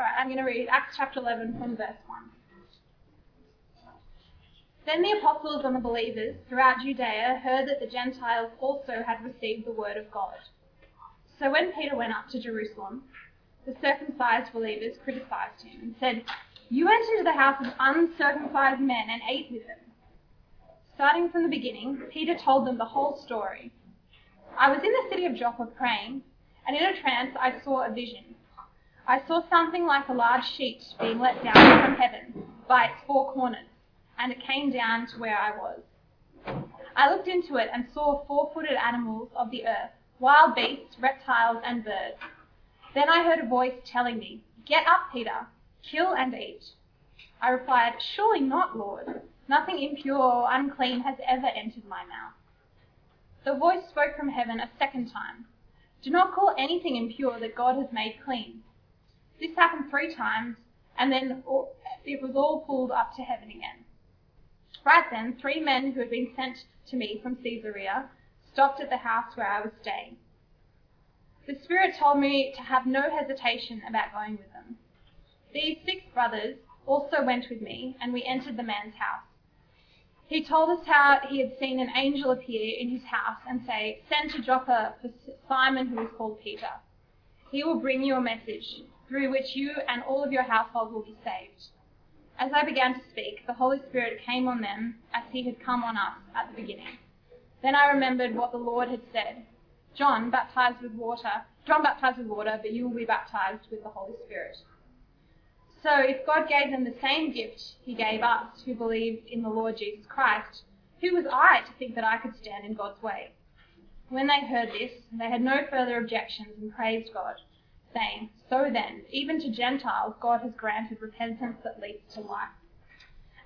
Alright, I'm going to read Acts chapter 11 from verse 1. Then the apostles and the believers throughout Judea heard that the Gentiles also had received the word of God. So when Peter went up to Jerusalem, the circumcised believers criticized him and said, You went into the house of uncircumcised men and ate with them. Starting from the beginning, Peter told them the whole story. I was in the city of Joppa praying, and in a trance I saw a vision. I saw something like a large sheet being let down from heaven by its four corners and it came down to where I was. I looked into it and saw four footed animals of the earth, wild beasts, reptiles, and birds. Then I heard a voice telling me, Get up, Peter, kill and eat. I replied, Surely not, Lord. Nothing impure or unclean has ever entered my mouth. The voice spoke from heaven a second time. Do not call anything impure that God has made clean. This happened three times, and then it was all pulled up to heaven again. Right then, three men who had been sent to me from Caesarea stopped at the house where I was staying. The Spirit told me to have no hesitation about going with them. These six brothers also went with me, and we entered the man's house. He told us how he had seen an angel appear in his house and say, Send to Joppa for Simon who is called Peter. He will bring you a message through which you and all of your household will be saved. As I began to speak, the Holy Spirit came on them as he had come on us at the beginning. Then I remembered what the Lord had said. John baptized with water, John baptized with water, but you will be baptized with the Holy Spirit. So if God gave them the same gift he gave us who believed in the Lord Jesus Christ, who was I to think that I could stand in God's way? When they heard this, they had no further objections and praised God saying, So then, even to Gentiles, God has granted repentance that leads to life.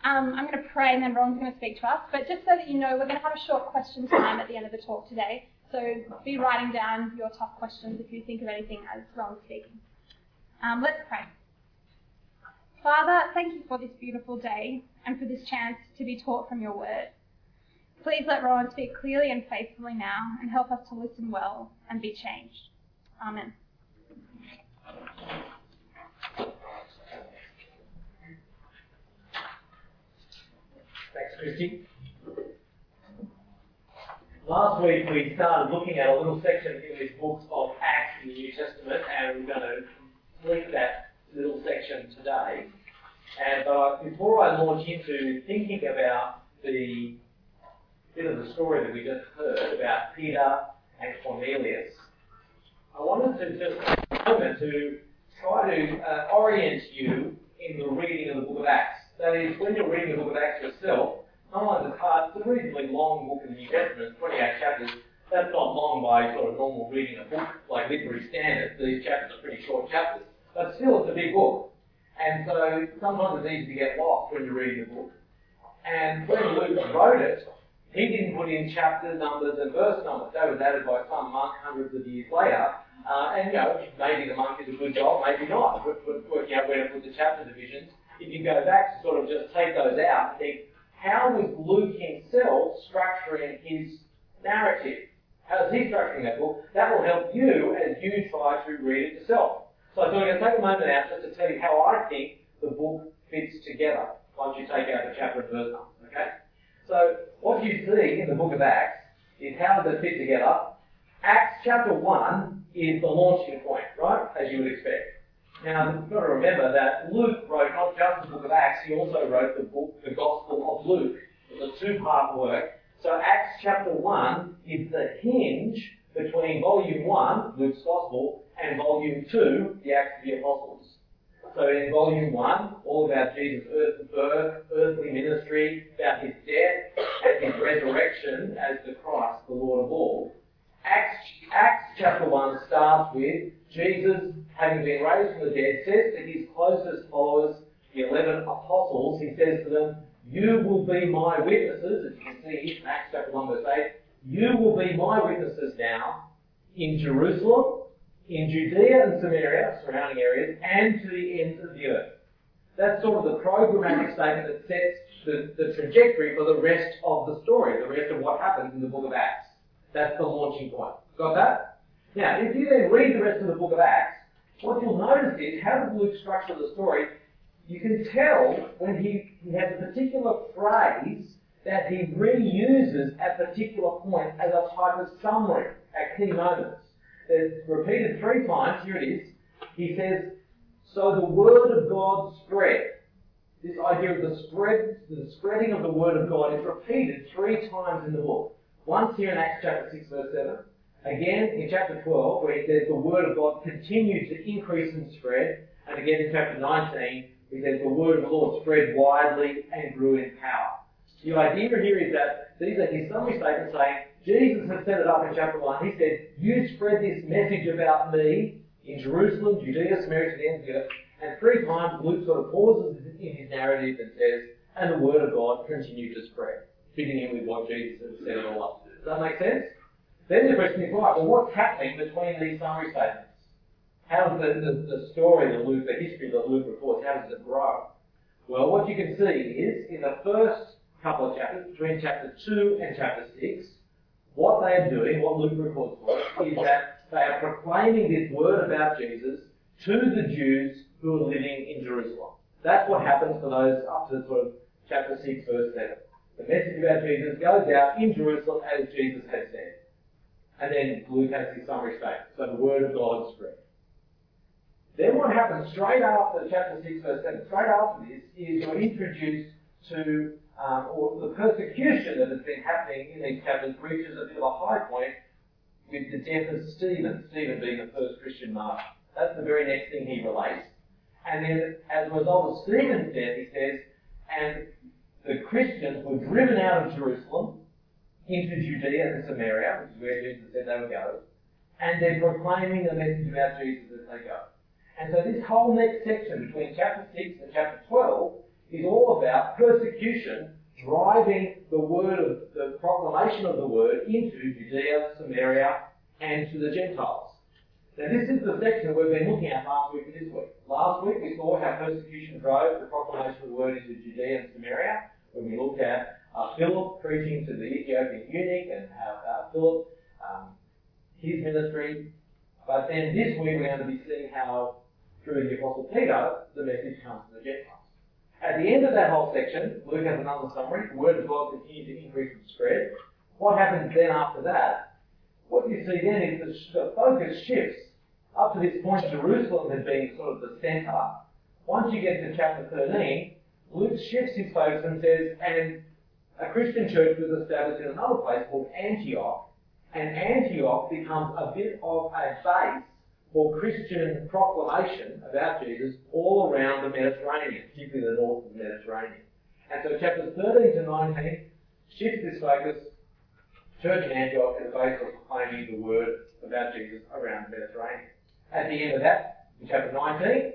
Um, I'm going to pray and then Ron's going to speak to us. But just so that you know, we're going to have a short question time at the end of the talk today. So be writing down your tough questions if you think of anything as Ron's speaking. Um, let's pray. Father, thank you for this beautiful day and for this chance to be taught from your word. Please let Rowan speak clearly and faithfully now and help us to listen well and be changed. Amen. Thanks, Christy. Last week we started looking at a little section in this book of Acts in the New Testament, and we're going to complete that little section today. And uh, before I launch into thinking about the bit of the story that we just heard about Peter and Cornelius, I wanted to just take a moment to try to uh, orient you in the reading of the book of Acts. That is, when you're reading the book of Acts yourself, it's hard. It's a reasonably long book in the New Testament, 28 chapters. That's not long by sort of normal reading a book like literary standards. These chapters are pretty short chapters. But still, it's a big book. And so sometimes it's easy to get lost when you're reading a book. And when Luke wrote it, he didn't put in chapter numbers and verse numbers. That was added by some monk hundreds of years later. Uh, and, you know, maybe the monk did a good job, maybe not, but, working out where to put the chapter divisions. If you go back to sort of just take those out think, how was Luke himself structuring his narrative? How's he structuring that book? That will help you as you try to read it yourself. So I'm going to take a moment now just to tell you how I think the book fits together once you take out the chapter and verse. Okay? So what you see in the book of Acts is how does it fit together? Acts chapter 1 is the launching point, right? As you would expect. Now, you've got to remember that Luke wrote not just the book of Acts, he also wrote the book, the Gospel of Luke. It's a two-part work. So Acts chapter 1 is the hinge between volume 1, Luke's Gospel, and volume 2, the Acts of the Apostles. So in volume 1, all about Jesus' earthly birth, earthly ministry, about his death, and his resurrection as the Christ, the Lord of all. Acts, Acts chapter 1 starts with Jesus, having been raised from the dead, says to his closest followers, the 11 apostles, he says to them, You will be my witnesses, as you can see in Acts chapter 1 verse 8, you will be my witnesses now in Jerusalem, in Judea and Samaria, surrounding areas, and to the ends of the earth. That's sort of the programmatic statement that sets the, the trajectory for the rest of the story, the rest of what happens in the book of Acts. That's the launching point. Got that? Now, if you then read the rest of the book of Acts, what you'll notice is how does Luke structure the story? You can tell when he, he has a particular phrase that he reuses at particular points as a type of summary at key moments. It's repeated three times. Here it is. He says, "So the word of God spread." This idea of the spread, the spreading of the word of God is repeated three times in the book. Once here in Acts chapter 6 verse 7. Again in chapter 12 where he says the word of God continued to increase and spread. And again in chapter 19 he says the word of the Lord spread widely and grew in power. The idea here is that these are his summary statements saying, Jesus has set it up in chapter 1. He said, You spread this message about me in Jerusalem, Judea, Samaria, to the end of the earth. And three times Luke sort of pauses in his narrative and says, And the word of God continued to spread, fitting in with what Jesus had said all to. Does that make sense? Then the question is, right, well, what's happening between these summary statements? How does the, the, the story Luke, the history that Luke reports, how does it grow? Well, what you can see is in the first couple of chapters, between chapter 2 and chapter 6, what they are doing, what Luke records for is that they are proclaiming this word about Jesus to the Jews who are living in Jerusalem. That's what happens for those up to sort of chapter 6, verse 7. The message about Jesus goes out in Jerusalem as Jesus had said. And then Luke has his summary statement. So the word of God spread. Then what happens straight after chapter 6, verse 7, straight after this, is you're introduced to um, or the persecution that has been happening in these chapters reaches a bit of a high point with the death of Stephen, Stephen being the first Christian martyr. That's the very next thing he relates. And then, as a result of Stephen's death, he says, and the Christians were driven out of Jerusalem into Judea and Samaria, which is where Jesus said they would go, and they're proclaiming the message about Jesus as they go. And so this whole next section between chapter 6 and chapter 12 is all about persecution driving the word of the proclamation of the word into Judea, Samaria, and to the Gentiles. Now this is the section we've been looking at last week and this week. Last week we saw how persecution drove the proclamation of the word into Judea and Samaria, when we looked at uh, Philip preaching to the Ethiopian eunuch and how uh, Philip, um, his ministry. But then this week we're going to be seeing how, through the Apostle Peter, the message comes to the Gentiles. At the end of that whole section, Luke has another summary. Word of God continues to increase and spread. What happens then after that? What you see then is the, the focus shifts. Up to this point, Jerusalem has been sort of the centre. Once you get to chapter 13, Luke shifts his focus and says, and a Christian church was established in another place called Antioch. And Antioch becomes a bit of a base for Christian proclamation about Jesus all around the Mediterranean, particularly the north of the Mediterranean. And so chapters 13 to 19 shift this focus, church in Antioch a base for proclaiming the word about Jesus around the Mediterranean. At the end of that, in chapter 19,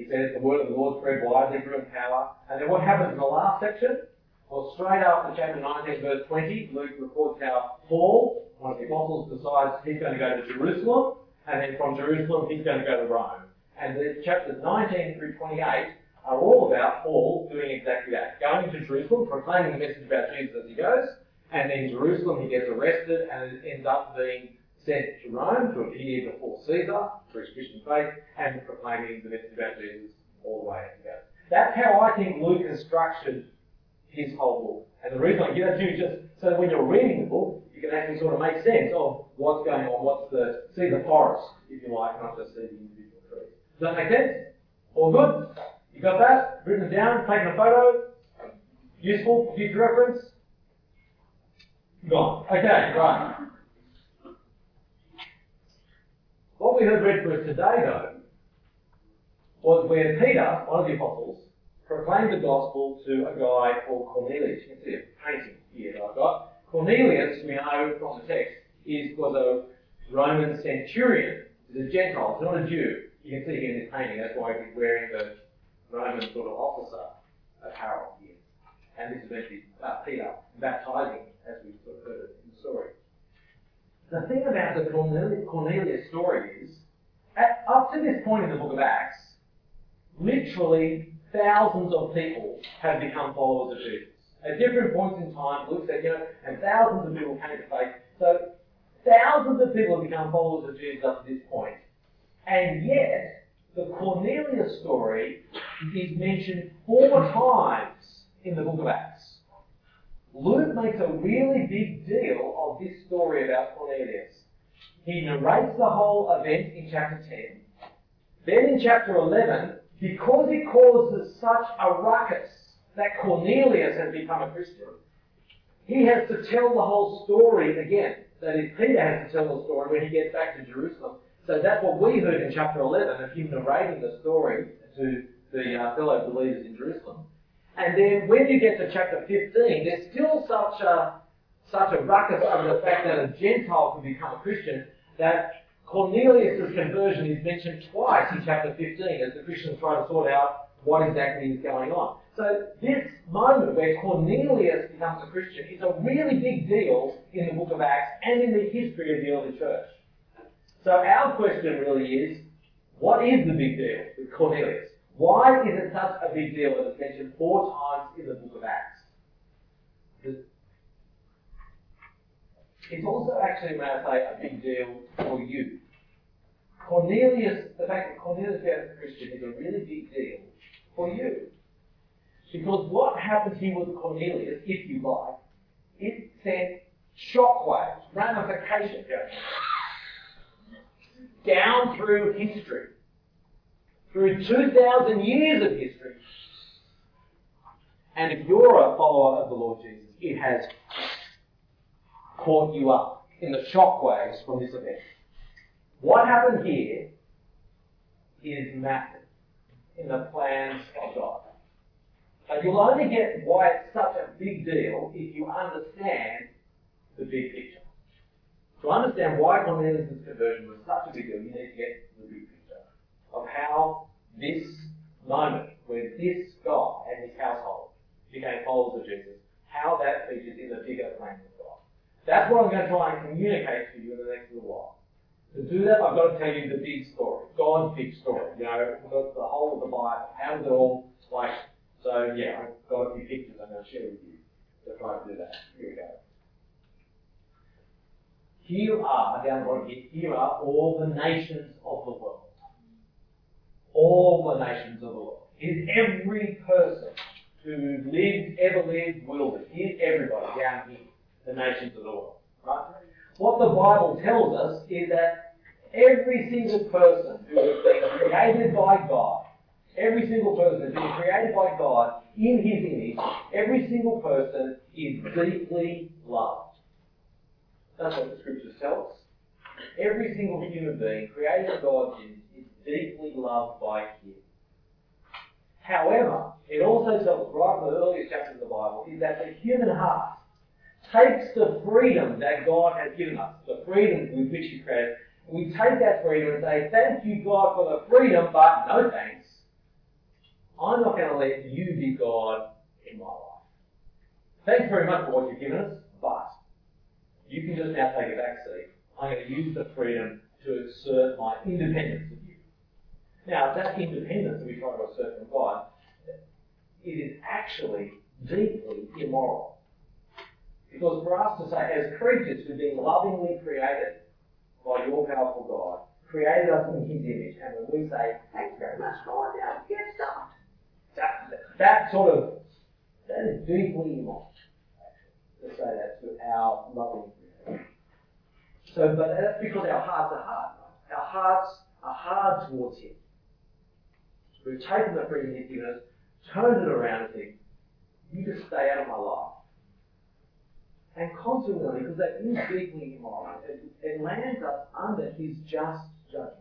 he says the word of the Lord spread widely, grew in power. And then what happens in the last section? Well, straight after chapter 19, verse 20, Luke records how Paul, one of the apostles, decides he's going to go to Jerusalem and then from Jerusalem he's going to go to Rome. And the chapters 19 through 28 are all about Paul doing exactly that. Going to Jerusalem, proclaiming the message about Jesus as he goes, and then Jerusalem he gets arrested and ends up being sent to Rome to appear before Caesar for his Christian faith and proclaiming the message about Jesus all the way goes. That's how I think Luke has structured his whole book. And the reason I give that to you is just so that when you're reading the book, you can actually sort of make sense of what's going on, what's the, see the forest, if you like, not just see the individual trees. Does that make sense? All good? You got that? Written down, taken a photo? Useful for future reference? Gone. Okay, right. What we heard read for us today, though, was where Peter, one of the apostles, proclaimed the gospel to a guy called Cornelius. You can see a painting here that I've got. Cornelius, we know from the text, is, was a Roman centurion. He's a Gentile, he's not a Jew. You can see here in this painting, that's why he's wearing the Roman sort of officer apparel here. And this is actually uh, Peter baptizing, as we sort of heard in the story. The thing about the Cornelius, story is, at, up to this point in the book of Acts, literally thousands of people have become followers of Jesus. At different points in time, Luke said, you know, and thousands of people came to faith. So thousands of people have become followers of Jesus up to this point. And yet, the Cornelius story is mentioned four times in the book of Acts. Luke makes a really big deal of this story about Cornelius. He narrates the whole event in chapter 10. Then in chapter 11, because it causes such a ruckus that Cornelius has become a Christian, he has to tell the whole story again. That is, Peter has to tell the story when he gets back to Jerusalem. So that's what we heard in chapter 11 of him narrating the story to the uh, fellow believers in Jerusalem. And then when you get to chapter 15, there's still such a, such a ruckus over the fact that a Gentile can become a Christian that Cornelius' conversion is mentioned twice in chapter 15 as the Christians try to sort out what exactly is going on. So this moment where Cornelius becomes a Christian is a really big deal in the book of Acts and in the history of the early church. So our question really is, what is the big deal with Cornelius? Why is it such a big deal that it's mentioned four times in the book of Acts? It's also actually, may I say, a big deal for you. Cornelius, the fact that Cornelius became a Christian is a really big deal for you. Because what happened here with Cornelius, if you like, it sent shockwaves, ramifications down through history, through 2,000 years of history. And if you're a follower of the Lord Jesus, it has caught you up in the shockwaves from this event. What happened here is massive in the plans of God. But you'll only get why it's such a big deal if you understand the big picture. To understand why Cornelius' conversion was such a big deal, you need to get the big picture of how this moment where this guy and his household became followers of Jesus, how that features in the bigger plan of God. That's what I'm going to try and communicate to you in the next little while. To do that, I've got to tell you the big story, God's big story. You know, the whole of the Bible. How it all like? So yeah, I've got a few pictures I'm going to share with you to try and do that. Here we go. Here are, down the bottom here, here are all the nations of the world. All the nations of the world. Here's every person who lived, ever lived, will live. Here's everybody down here, the nations of the world. Right? What the Bible tells us is that every single person who has been created by God, every single person who has been created by God in his image, every single person is deeply loved. That's what the scriptures tell us. Every single human being created by God is deeply loved by Him. However, it also tells us right in the earliest chapters of the Bible is that the human heart takes the freedom that God has given us, the freedom with which He created, and we take that freedom and say, Thank you, God, for the freedom, but no thanks. I'm not going to let you be God in my life. Thanks very much for what you've given us, but you can just now take a back seat. I'm going to use the freedom to assert my independence of you. Now, that independence that we try to assert from God, it is actually deeply immoral. Because for us to say, as creatures who've been lovingly created by your powerful God, created us in His image, and when we say, thanks very much, God, now get stuffed. That, that sort of, that is deeply immoral. actually, To say that to our loving so, but that's because our hearts are hard. Our hearts are hard towards Him. We've taken the us, turned it around and said, you just stay out of my life. And consequently, because that is deeply immoral, it, it lands us under His just judgment.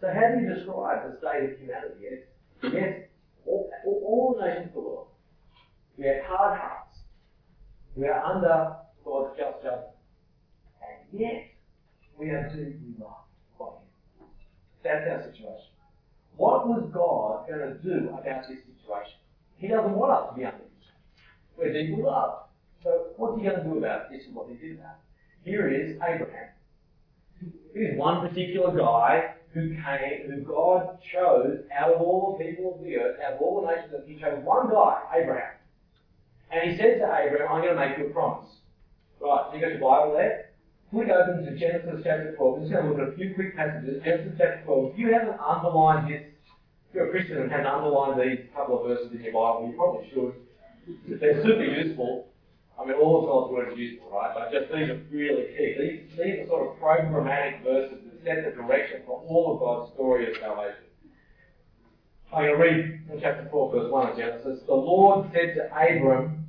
So how do you describe the state of humanity? Yes, yes all, all, all nations of the world. We have hard hearts. We are under God's just judgment. And yet, we are deeply loved by Him. That's our situation. What was God going to do about this situation? He doesn't want us to be under We're deeply loved. So what's He going to do about it? This is what He did about it. Here is Abraham. Here's one particular guy who came, who God chose out of all the people of the earth, out of all the nations, He chose one guy, Abraham. And He said to Abraham, I'm going to make you a promise. Right, so you got your Bible there? Flick open to Genesis chapter 12. We're just going to look at a few quick passages. Genesis chapter 12. If you haven't underlined this, if you're a Christian and haven't underlined these couple of verses in your Bible, you probably should. They're super useful. I mean, all of God's word is useful, right? But just these are really key. These, these are sort of programmatic verses that set the direction for all of God's story of salvation. I'm going to read in chapter 4, verse 1 of Genesis. The Lord said to Abram,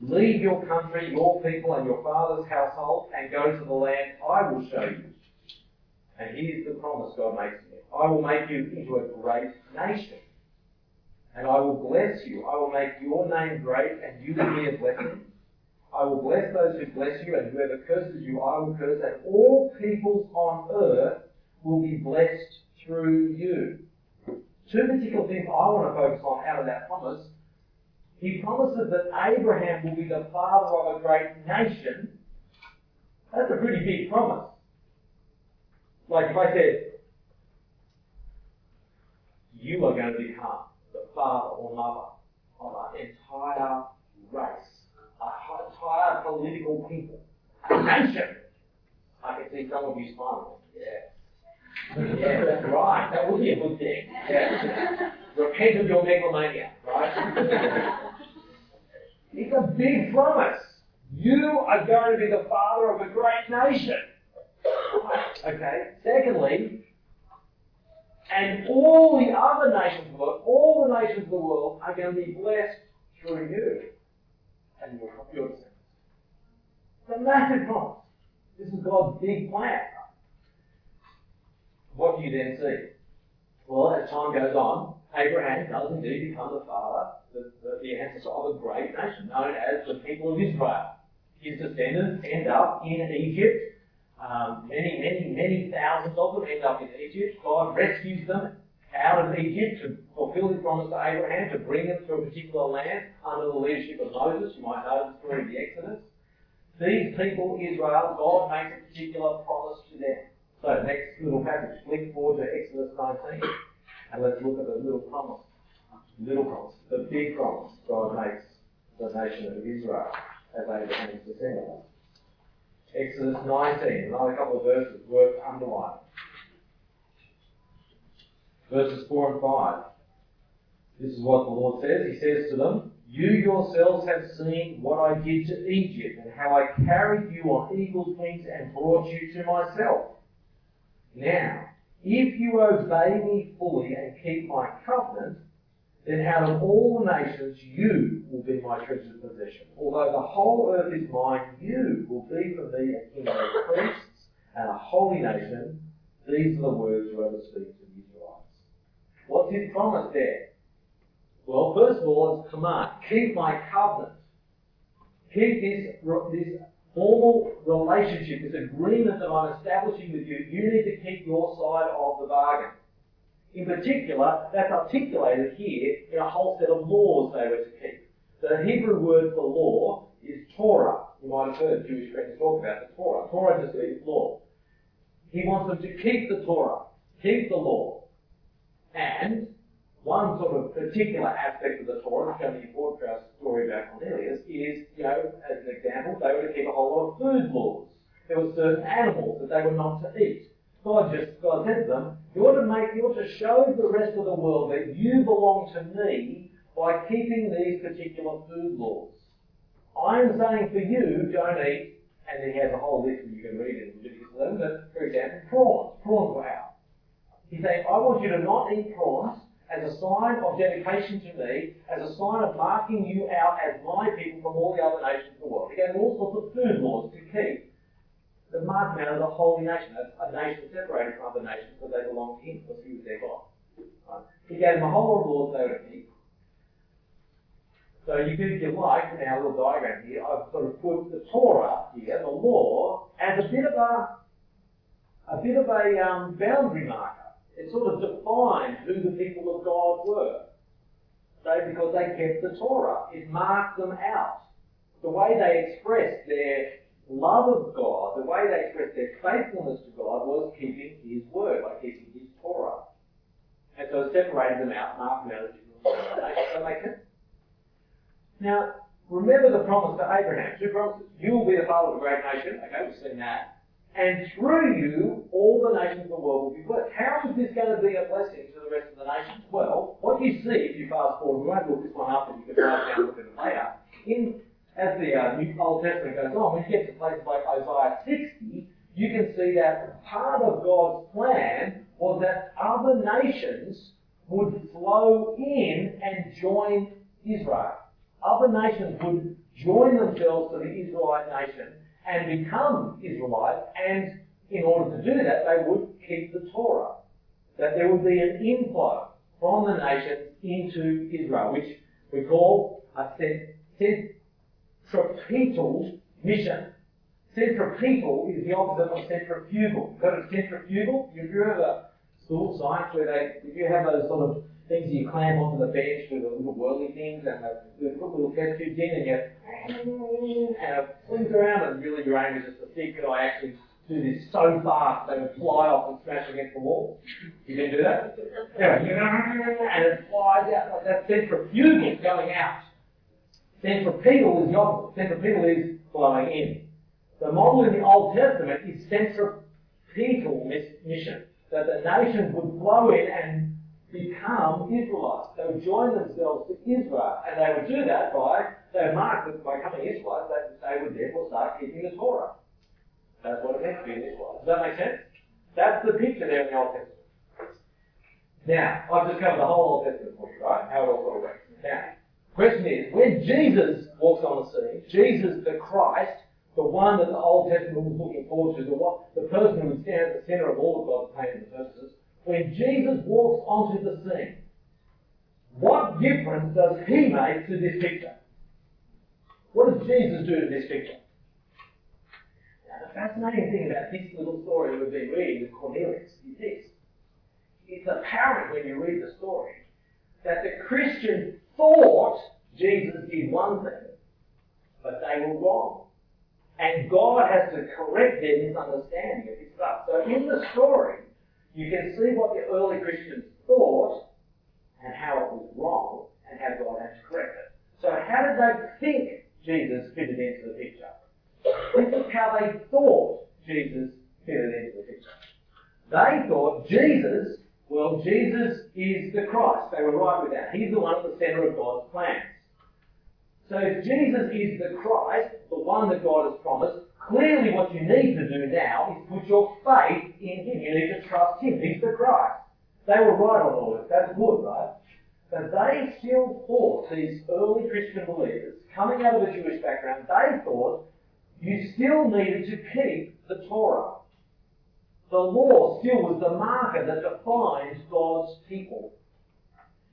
Leave your country, your people, and your father's household, and go to the land I will show you. And here's the promise God makes to me. I will make you into a great nation. And I will bless you. I will make your name great, and you will be a blessing. I will bless those who bless you, and whoever curses you, I will curse, and all peoples on earth will be blessed through you. Two particular things I want to focus on out of that promise. He promises that Abraham will be the father of a great nation. That's a pretty big promise. Like if I said, you are going to become the father or mother of an entire race an entire political people, a nation. I can see some of you smiling. Yeah. Yeah, that's right. That would be a good thing. Yeah. Repent of your megalomania, right? it's a big promise. You are going to be the father of a great nation. Okay. Secondly, and all the other nations of the world, all the nations of the world are going to be blessed through you and your, your descendants. It's a massive promise. This is God's big plan. What do you then see? Well, as time goes on, Abraham does indeed become the father, the, the, the ancestor of a great nation known as the people of Israel. His descendants end up in Egypt. Um, many, many, many thousands of them end up in Egypt. God rescues them out of Egypt to fulfill his promise to Abraham, to bring them to a particular land under the leadership of Moses. You might know the story of the Exodus. These people, Israel, God makes a particular promise to them. So, next little passage, flick forward to Exodus 19, and let's look at the little promise. Little promise, the big promise God makes the nation of Israel as Abraham's descendants. Exodus 19, another couple of verses worth underlining verses 4 and 5. This is what the Lord says. He says to them, You yourselves have seen what I did to Egypt, and how I carried you on eagle's wings and brought you to myself. Now, if you obey me fully and keep my covenant, then out of all nations you will be my treasured possession. Although the whole earth is mine, you will be for me a kingdom of priests and a holy nation. These are the words you ever speak to the Israelites. What's his promise there? Well, first of all, it's command. Keep my covenant. Keep this, this formal relationship, this agreement that I'm establishing with you. You need to keep your side of the bargain. In particular, that's articulated here in a whole set of laws they were to keep. The Hebrew word for law is Torah. You might have heard Jewish friends talk about the Torah. Torah just means law. He wants them to keep the Torah, keep the law. And one sort of particular aspect of the Torah, which only important for our story about Cornelius, is, you know, as an example, they were to keep a whole lot of food laws. There were certain animals that they were not to eat. God just God said to them, you ought to make you ought to show the rest of the world that you belong to me by keeping these particular food laws. I'm saying for you, don't eat, and then he has a whole list that you can read in Leviticus 11, but for example, prawns. Prawns were out. He's saying, I want you to not eat prawns as a sign of dedication to me, as a sign of marking you out as my people from all the other nations of the world. He gave all sorts of food laws to keep the marking out of the holy nation, a, nation separated from other nations because they belonged to him, because he was their God. Right? He gave them a whole lot of laws they were to keep. So you can, if you like, in our little diagram here, I've sort of put the Torah here, the law, as a bit of a, a bit of a um, boundary marker it sort of defined who the people of God were. So because they kept the Torah, it marked them out. The way they expressed their love of God, the way they expressed their faithfulness to God was keeping His word, by keeping His Torah. And so it separated them out, marked them out as Does that? Now, remember the promise to Abraham. Two promises. You will be the father of a great nation. Okay, we've seen that. And through you all the nations of the world will be blessed. How is this going to be a blessing to the rest of the nations? Well, what you see if you fast forward, we won't look this one up, but you can it down and look at it later. In, as the uh, New Old Testament goes on, when you get to places like Isaiah 60, you can see that part of God's plan was that other nations would flow in and join Israel. Other nations would join themselves to the Israelite nation and become Israelites, and in order to do that, they would keep the Torah. That there would be an inflow from the nations into Israel, which we call a centripetal mission. Centripetal is the opposite of centrifugal. Heard of centrifugal? You've heard school science where they, if you have those sort of things you clamp onto the bench with the little whirly things and they put little test tubes in and you and it swings around and really your aim is just to see could I actually do this so fast they would fly off and smash against the wall. You can do that? Anyway, and it flies out like that centrifugal is going out. Centripetal is the opposite. Centripetal is flowing in. The model in the Old Testament is centripetal mission that the nations would flow in and become Israelites. They would join themselves to Israel, and they would do that by, they would mark that by becoming Israelites, they, they would therefore start keeping the Torah. That's what it meant to be an Israelite. Does that make sense? That's the picture there in the Old Testament. Now, I've just covered the whole Old Testament for you, right? How it all sort works. Now, question is, when Jesus walks on the scene, Jesus the Christ, the one that the Old Testament was looking forward to, the, one, the person who would stand at the centre of all of God's plans and purposes, when Jesus walks onto the scene, what difference does he make to this picture? What does Jesus do to this picture? Now, the fascinating thing about this little story we've been reading with Cornelius is this. It's apparent when you read the story that the Christian thought Jesus did one thing, but they were wrong. And God has to correct their misunderstanding of his stuff. So in the story, you can see what the early Christians thought and how it was wrong and how God had to correct it. So how did they think Jesus fitted into the picture? This is how they thought Jesus fitted into the picture. They thought Jesus, well, Jesus is the Christ. They were right with that. He's the one at the centre of God's plans. So if Jesus is the Christ, the one that God has promised, clearly what you need to do now is put your faith in Him. You need to trust Him. He's the Christ. They were right on all this. That's good, right? But they still thought, these early Christian believers, coming out of a Jewish background, they thought you still needed to keep the Torah. The law still was the marker that defined God's people.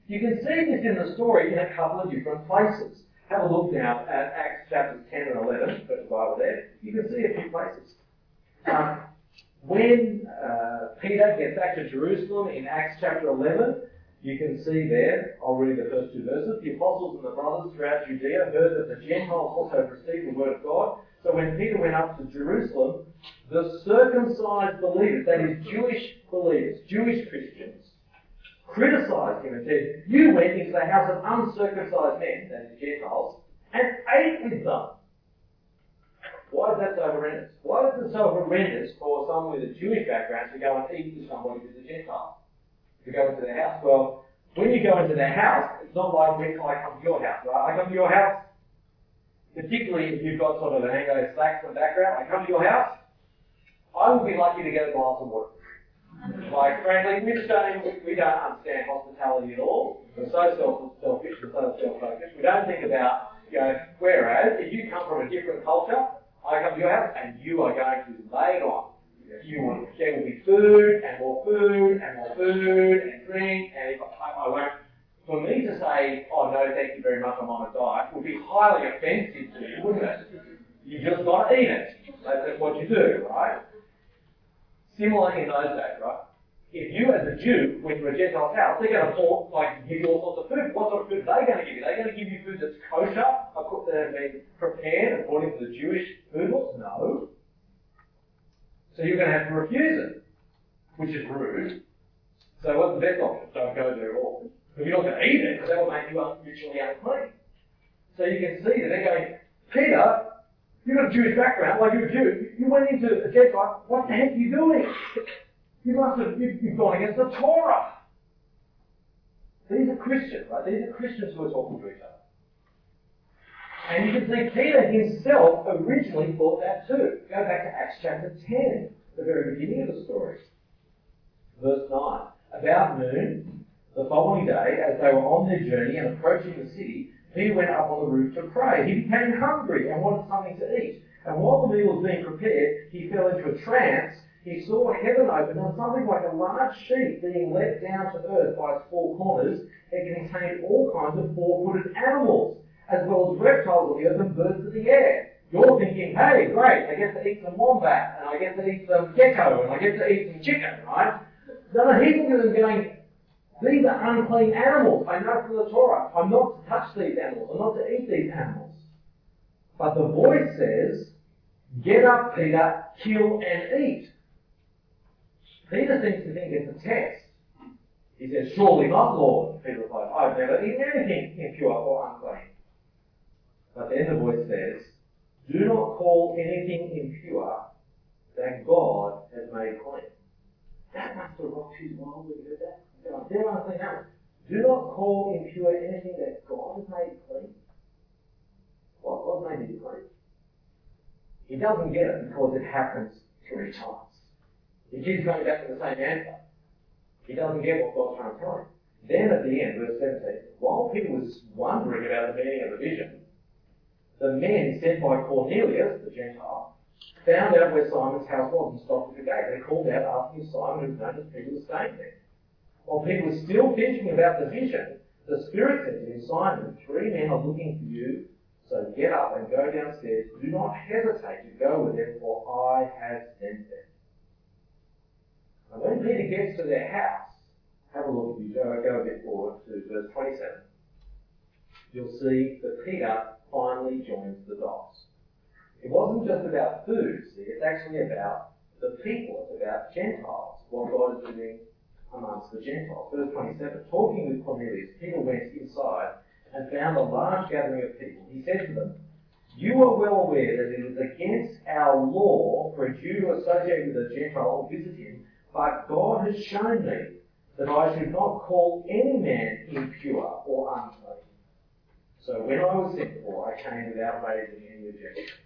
You can see this in the story in a couple of different places. Have a look now at Acts chapters 10 and 11, put the Bible there. You can see a few places. Um, when uh, Peter gets back to Jerusalem in Acts chapter 11, you can see there, I'll read the first two verses. The apostles and the brothers throughout Judea heard that the Gentiles also received the word of God. So when Peter went up to Jerusalem, the circumcised believers, that is Jewish believers, Jewish Christians, criticized him and said, You went into the house of uncircumcised men, that is Gentiles, and ate with them. Why is that so horrendous? Why is it so horrendous for someone with a Jewish background to go and eat with somebody who's a Gentile? To go into their house? Well, when you go into their house, it's not like when I come to your house, right? I come to your house, particularly if you've got sort of an Anglo-Saxon background, I come to your house, I would be lucky to get a glass of water. Like, frankly, we don't even, we don't understand hospitality at all. We're so self, selfish and so self-focused. We don't think about, you know, whereas if you come from a different culture, I come to your house and you are going to lay it on. You will, there will food and more food and more food and drink and if I, I won't, for me to say, oh no, thank you very much, I'm on a diet, would be highly offensive to you, wouldn't it? You just got to eat it. That's what you do, right? Similar in those days, right? If you as a Jew went to a Gentile's house, they're going to pour, like, give you all sorts of food. What sort of food are they going to give you? Are they going to give you food that's kosher, that has been prepared according to the Jewish food laws? No. So you're going to have to refuse it, which is rude. So what's the best option? Don't go there at all. If you're not going to eat it, because that will make you ritually unclean. So you can see that they're going, Peter, You've got a Jewish background, like you're a Jew. You went into a Gentile. What the heck are you doing? You must have, you've, gone against the Torah. These are Christians, right? These are Christians who are talking to each other. And you can see Peter himself originally thought that too. Go back to Acts chapter 10, the very beginning of the story. Verse 9. About noon, the following day, as they were on their journey and approaching the city, Peter went up on the roof to pray. He became hungry and wanted something to eat. And while the meal was being prepared, he fell into a trance. He saw heaven open and something like a large sheet being let down to earth by its four corners. It contained all kinds of four-footed animals, as well as reptiles of the earth and birds of the air. You're thinking, hey, great, I get to eat some wombat, and I get to eat some gecko, and I get to eat some chicken, right? No, no, he's looking at them going, these are unclean animals. I know from the Torah. I'm not to touch these animals. I'm not to eat these animals. But the voice says, Get up, Peter, kill and eat. Peter seems to think it's a test. He says, Surely not, Lord. Peter replies, I've never eaten anything impure or unclean. But then the voice says, Do not call anything impure that God has made clean. That must have rocked his world when he heard that. Are things happen. Do not call impure anything that God has made clean. What God made it clean. He doesn't get it because it happens three times. He keeps going back to the same answer. He doesn't get what God's trying to tell him. Then at the end, verse 17, while Peter was wondering about the meaning of the vision, the men sent by Cornelius, the Gentile, found out where Simon's house was and stopped at the gate. They called out asking Simon, was known as Peter, was staying there. While Peter was still thinking about the vision, the Spirit said to him, Simon, three men are looking for you, so get up and go downstairs. Do not hesitate to go with them, for I have sent them. And when Peter gets to their house, have a look, you go, go a bit forward to verse 27. You'll see that Peter finally joins the dots. It wasn't just about food, see, it's actually about the people, it's about Gentiles, what God is doing amongst the Gentiles. Verse 27, talking with Cornelius, Peter went inside and found a large gathering of people. He said to them, You are well aware that it is against our law for a Jew to associate with a Gentile or visit him, but God has shown me that I should not call any man impure or unclean. So when I was sent for, I came without raising any objection.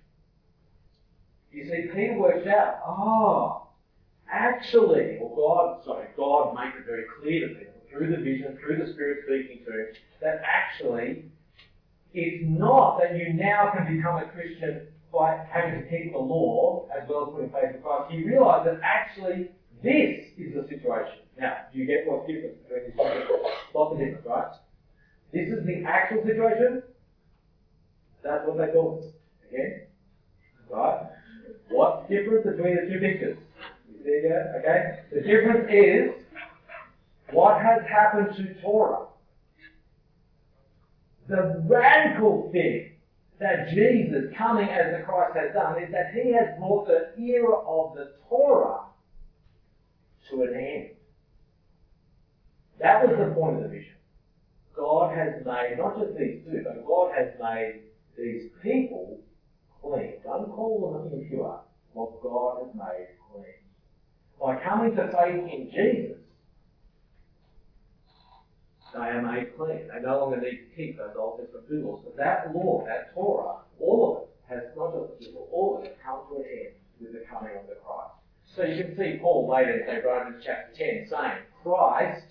You see, Peter worked out, oh, actually, or God, clear to people through the vision, through the Spirit speaking to that actually it's not that you now can become a Christian by having to keep the law as well as putting faith in Christ. You realise that actually this is the situation. Now, do you get what's different between these two? Lots of right? This is the actual situation. That's what they call it. Again, right? What's the difference between the two pictures? You go. Okay. The difference is what has happened to Torah. The radical thing that Jesus coming as the Christ has done is that he has brought the era of the Torah to an end. That was the point of the vision. God has made not just these two, but God has made these people clean. Don't call them impure. What God has made clean. By coming to faith in Jesus, made clean. They no longer need to keep those Old Testament laws. But that law, that Torah, all of it has not just the people, all of it come to an end with the coming of the Christ. So you can see Paul later in Romans chapter 10 saying, Christ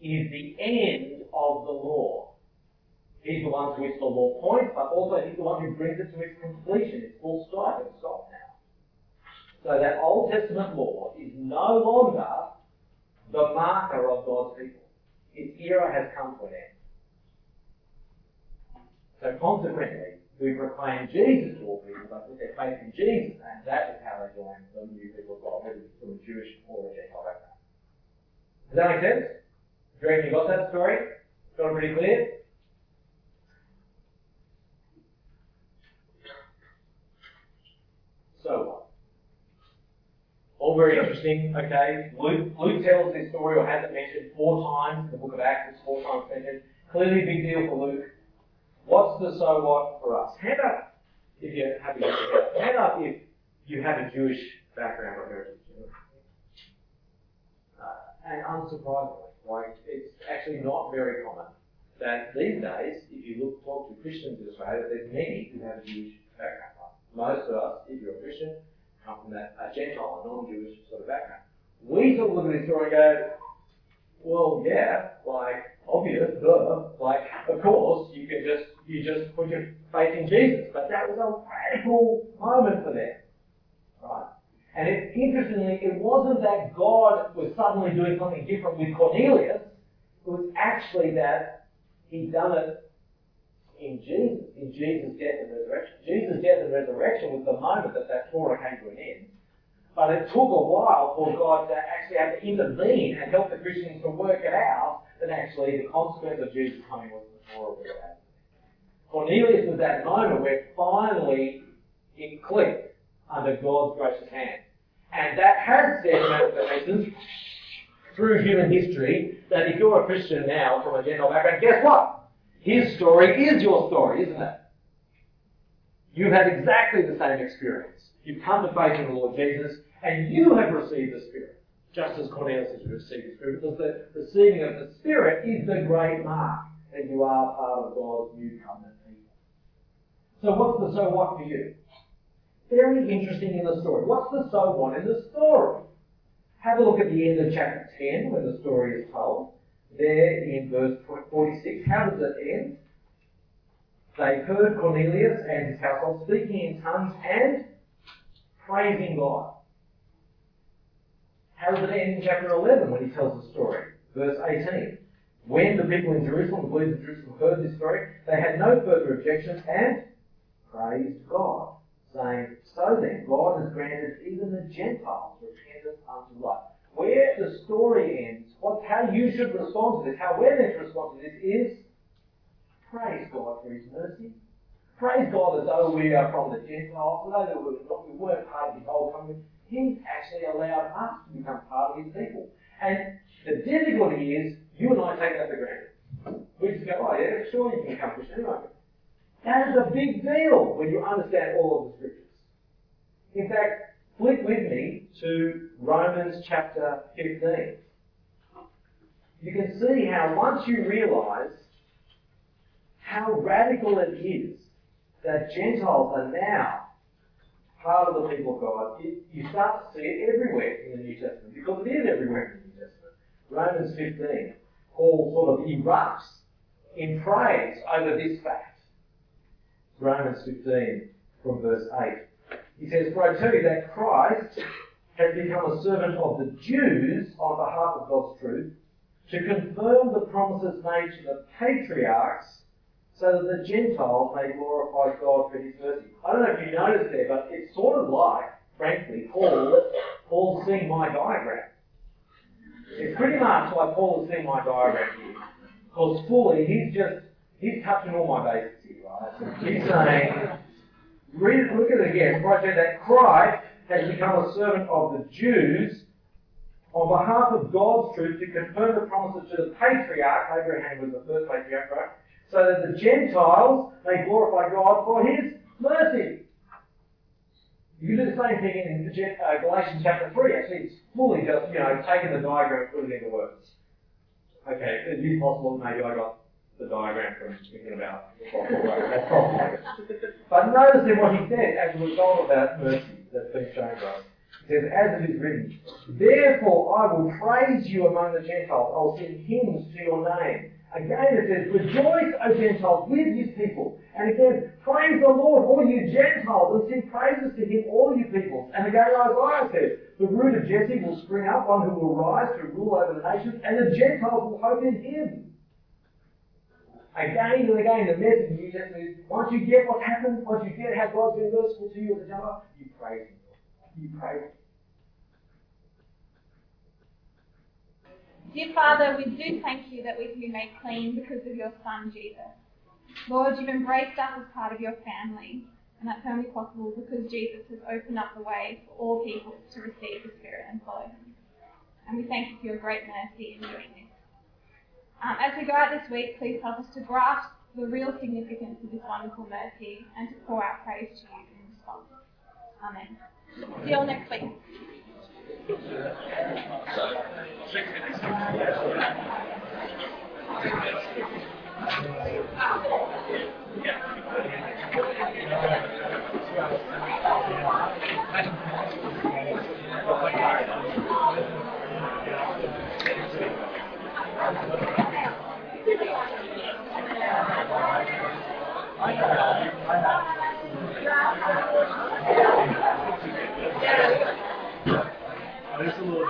is the end of the law. He's the one to which the law points, but also he's the one who brings it to its completion, its full stop and stop now. So that Old Testament law is no longer the marker of God's people. Its era has come to an end. So consequently, we proclaim Jesus to all people, but put their faith in Jesus, and that is how they join the new people of God, whether it's from a Jewish or a Gentile background. Does that make sense? Do you you got that story? Got it pretty clear? So? All very interesting, okay? Luke, Luke tells this story, or has it mentioned four times in the book of Acts, it's four times mentioned. Clearly a big deal for Luke. What's the so what for us? How about if you have a hand up if you have a Jewish background or heritage. Uh, and unsurprisingly, like it's actually not very common that these days, if you look talk to Christians in Australia, there's many who have a Jewish background. Most of us, if you're a Christian, come from that uh, a Gentile, non-Jewish sort of background. We sort of look at this story and go, well, yeah, like obvious, duh, like of course you can just you just put your faith in Jesus, but that was a radical moment for them, right? And it, interestingly, it wasn't that God was suddenly doing something different with Cornelius. It was actually that he'd done it in Jesus, in Jesus' death and resurrection. Jesus' death and resurrection was the moment that that Torah came to an end. But it took a while for God to actually have to intervene and help the Christians to work it out that actually the consequence of Jesus coming was the Torah was out. Cornelius was that moment where finally it clicked under God's gracious hand. And that has said manifestations through human history that if you're a Christian now from a Gentile background, guess what? His story is your story, isn't it? You have had exactly the same experience. You've come to faith in the Lord Jesus, and you have received the Spirit, just as Cornelius has received the Spirit, because the receiving of the Spirit is the great mark that you are part of God's new covenant people. So what's the so what for you? Very interesting in the story. What's the so what in the story? Have a look at the end of chapter 10 when the story is told. There in verse 46, how does it end? They heard Cornelius and his household speaking in tongues and praising God. How does it end in chapter 11 when he tells the story? Verse 18. When the people in Jerusalem, the believers in Jerusalem, heard this story, they had no further objections and praised God, saying, So then, God has granted even the Gentiles repentance unto life. Where the story ends, what, how you should respond to this, how we're meant to respond to this is praise God for His mercy. Praise God as though we are from the Gentiles, although we, were not, we weren't part of His old covenant. He's actually allowed us to become part of His people. And the difficulty is, you and I take that for granted. We just go, oh yeah, sure you can become Christian anyway. That is a big deal when you understand all of the scriptures. In fact, flip with me to Romans chapter 15. You can see how once you realise how radical it is that Gentiles are now part of the people of God, it, you start to see it everywhere in the New Testament because it is everywhere in the New Testament. Romans 15, Paul sort of erupts in praise over this fact. Romans 15 from verse 8. He says, For I tell you that Christ has become a servant of the Jews on behalf of God's truth to confirm the promises made to the patriarchs so that the Gentiles may glorify God for his mercy. I don't know if you noticed there, but it's sort of like, frankly, Paul, Paul seeing my diagram. It's pretty much like Paul is seeing my diagram here. Because fully, he's just, he's touching all my bases here, right? He's saying, read, look at it again, project that Christ has become a servant of the Jews on behalf of God's truth to confirm the promises to the patriarch, Abraham was the first patriarch, right? So that the Gentiles may glorify God for his mercy. You can do the same thing in uh, Galatians chapter 3. Actually, it's fully just, you know, taking the diagram and putting it into words. Okay, it is possible maybe I got the diagram from thinking about but notice in what he said as a result of that mercy that's been shown us. Says, as it is written, Therefore I will praise you among the Gentiles. I will sing hymns to your name. Again it says, Rejoice, O Gentiles, with his people. And again, praise the Lord, all you Gentiles, and sing praises to him, all you peoples. And again Isaiah says, The root of Jesse will spring up, one who will rise to rule over the nations, and the Gentiles will hope in him. Again and again, the message New Testament is, once you get what happened, once you get how God's been merciful to you as a Gentile, you praise him. Praise. Dear Father, we do thank you that we can be made clean because of your Son, Jesus. Lord, you've embraced us as part of your family, and that's only possible because Jesus has opened up the way for all people to receive the Spirit and follow him. And we thank you for your great mercy in doing this. Um, as we go out this week, please help us to grasp the real significance of this wonderful mercy and to pour out praise to you in response. Amen. See y'all next week. Thank you. a little